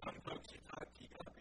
some folks you talk to, you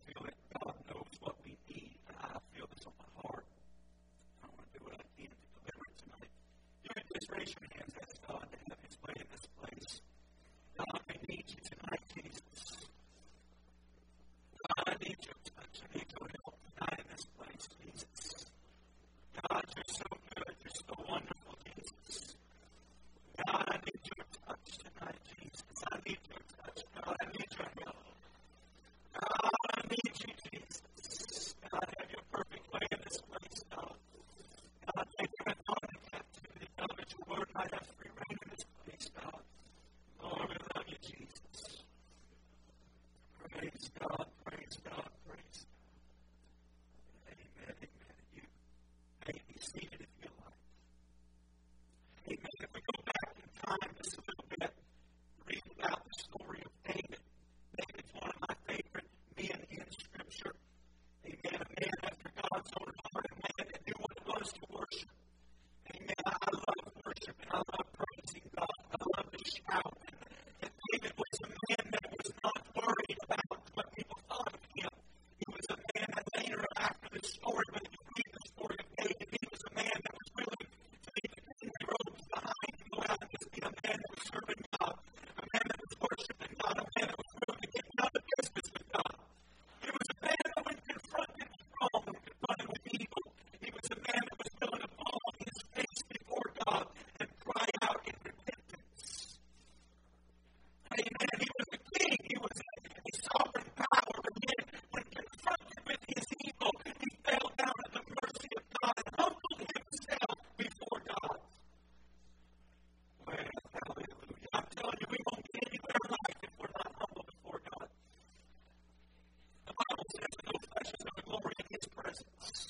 God knows what we need, and I feel this in my heart. I want to do what I can to deliver it to them. You, please, raise your hands their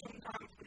sometimes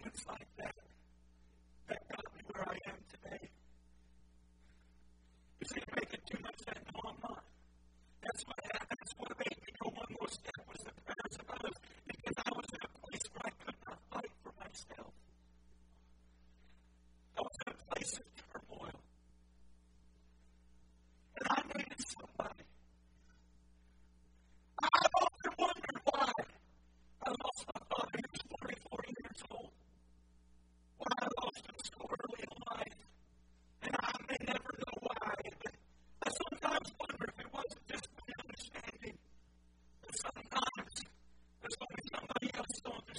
moments like that.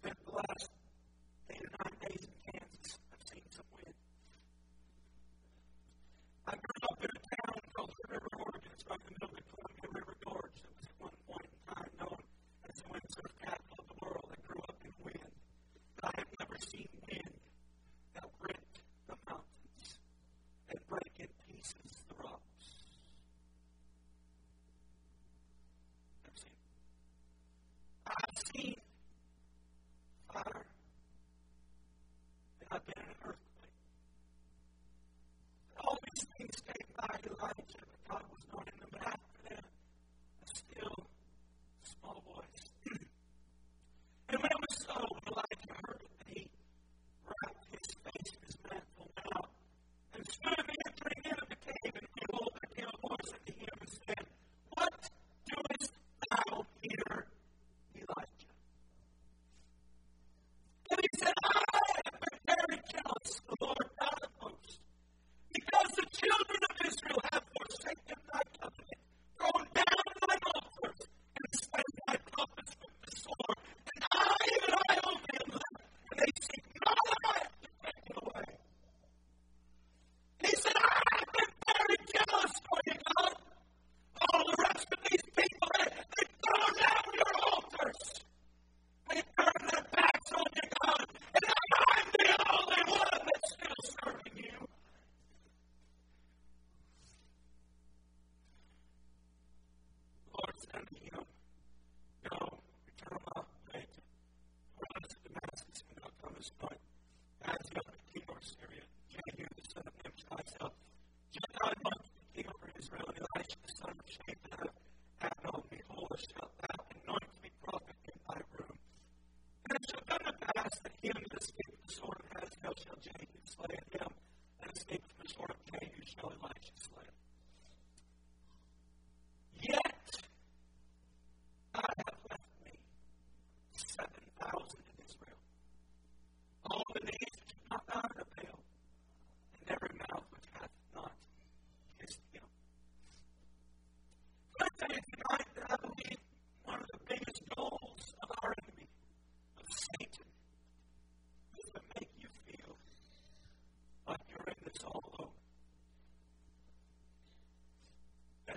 step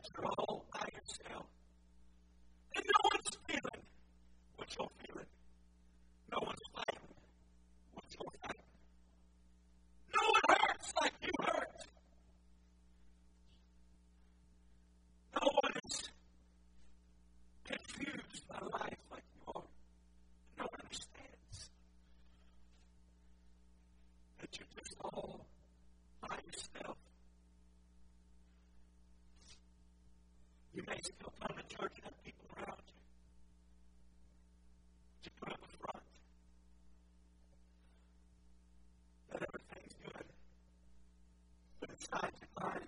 Control your whole hard to have people around you to put up a front. That everything's good, but inside your mind,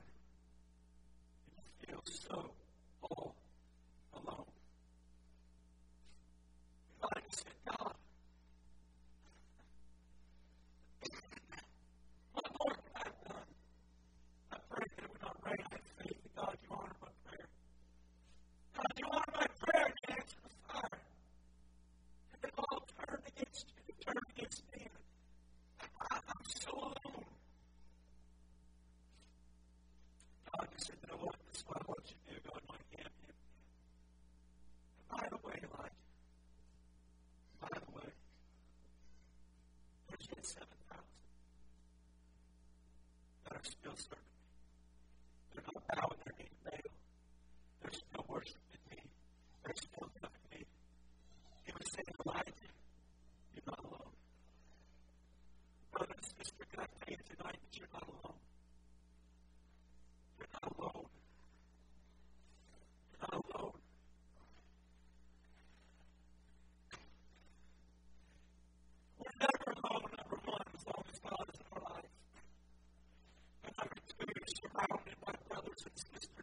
that's what.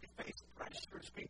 We face pressures, we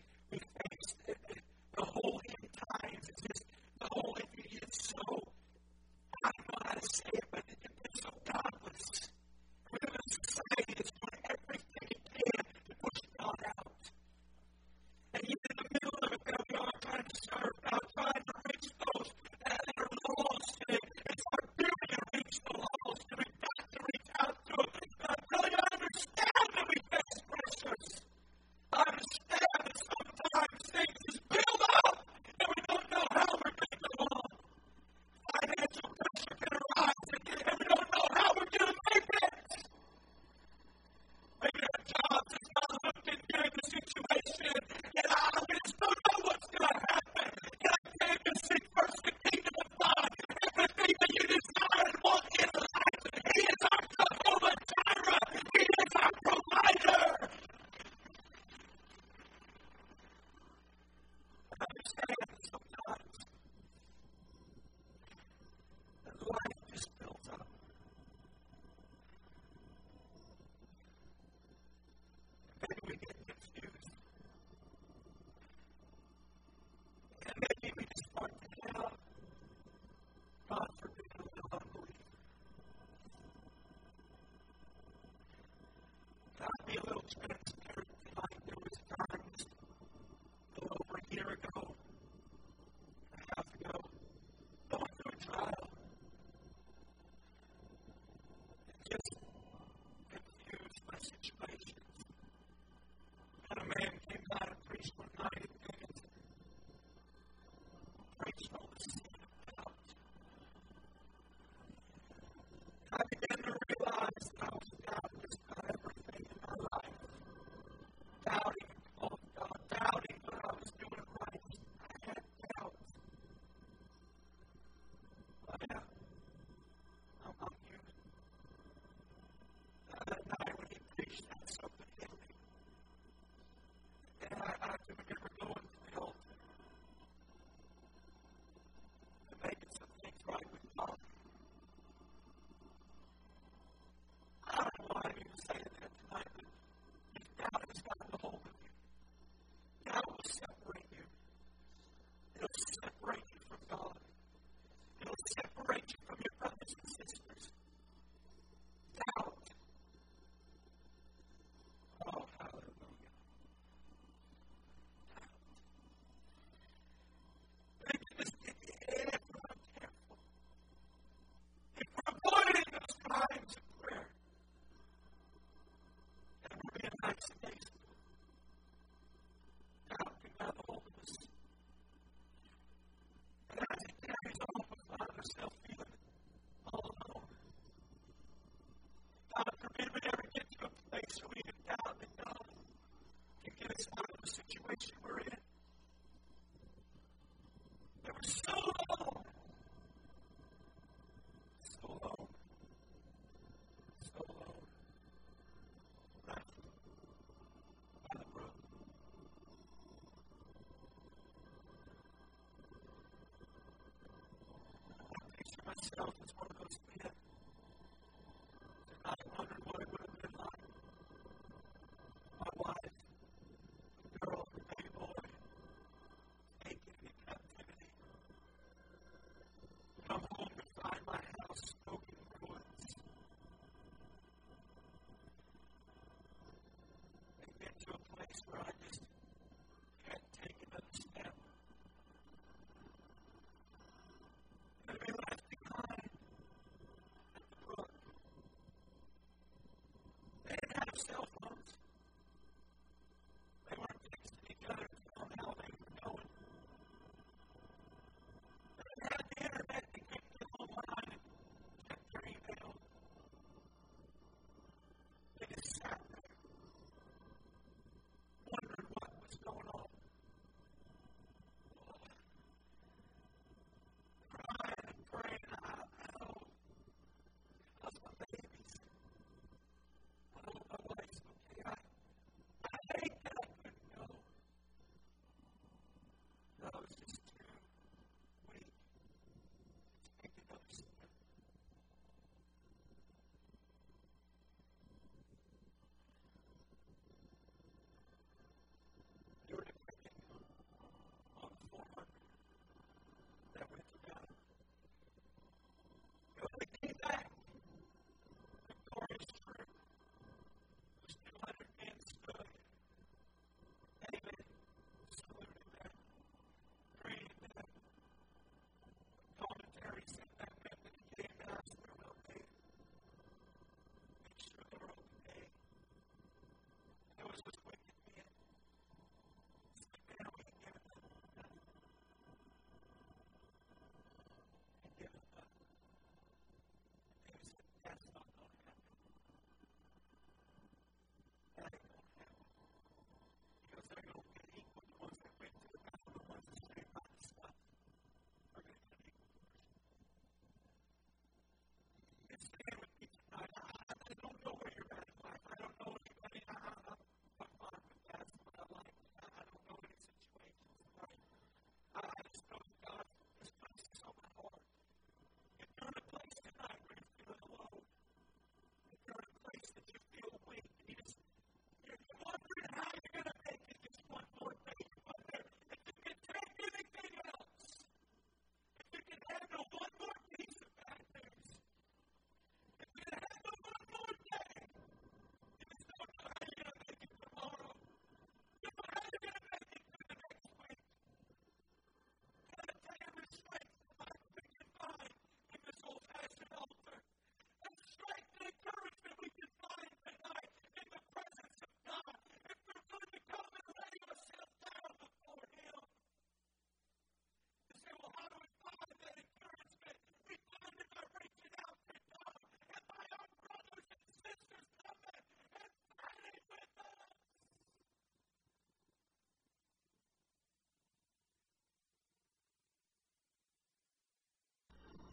I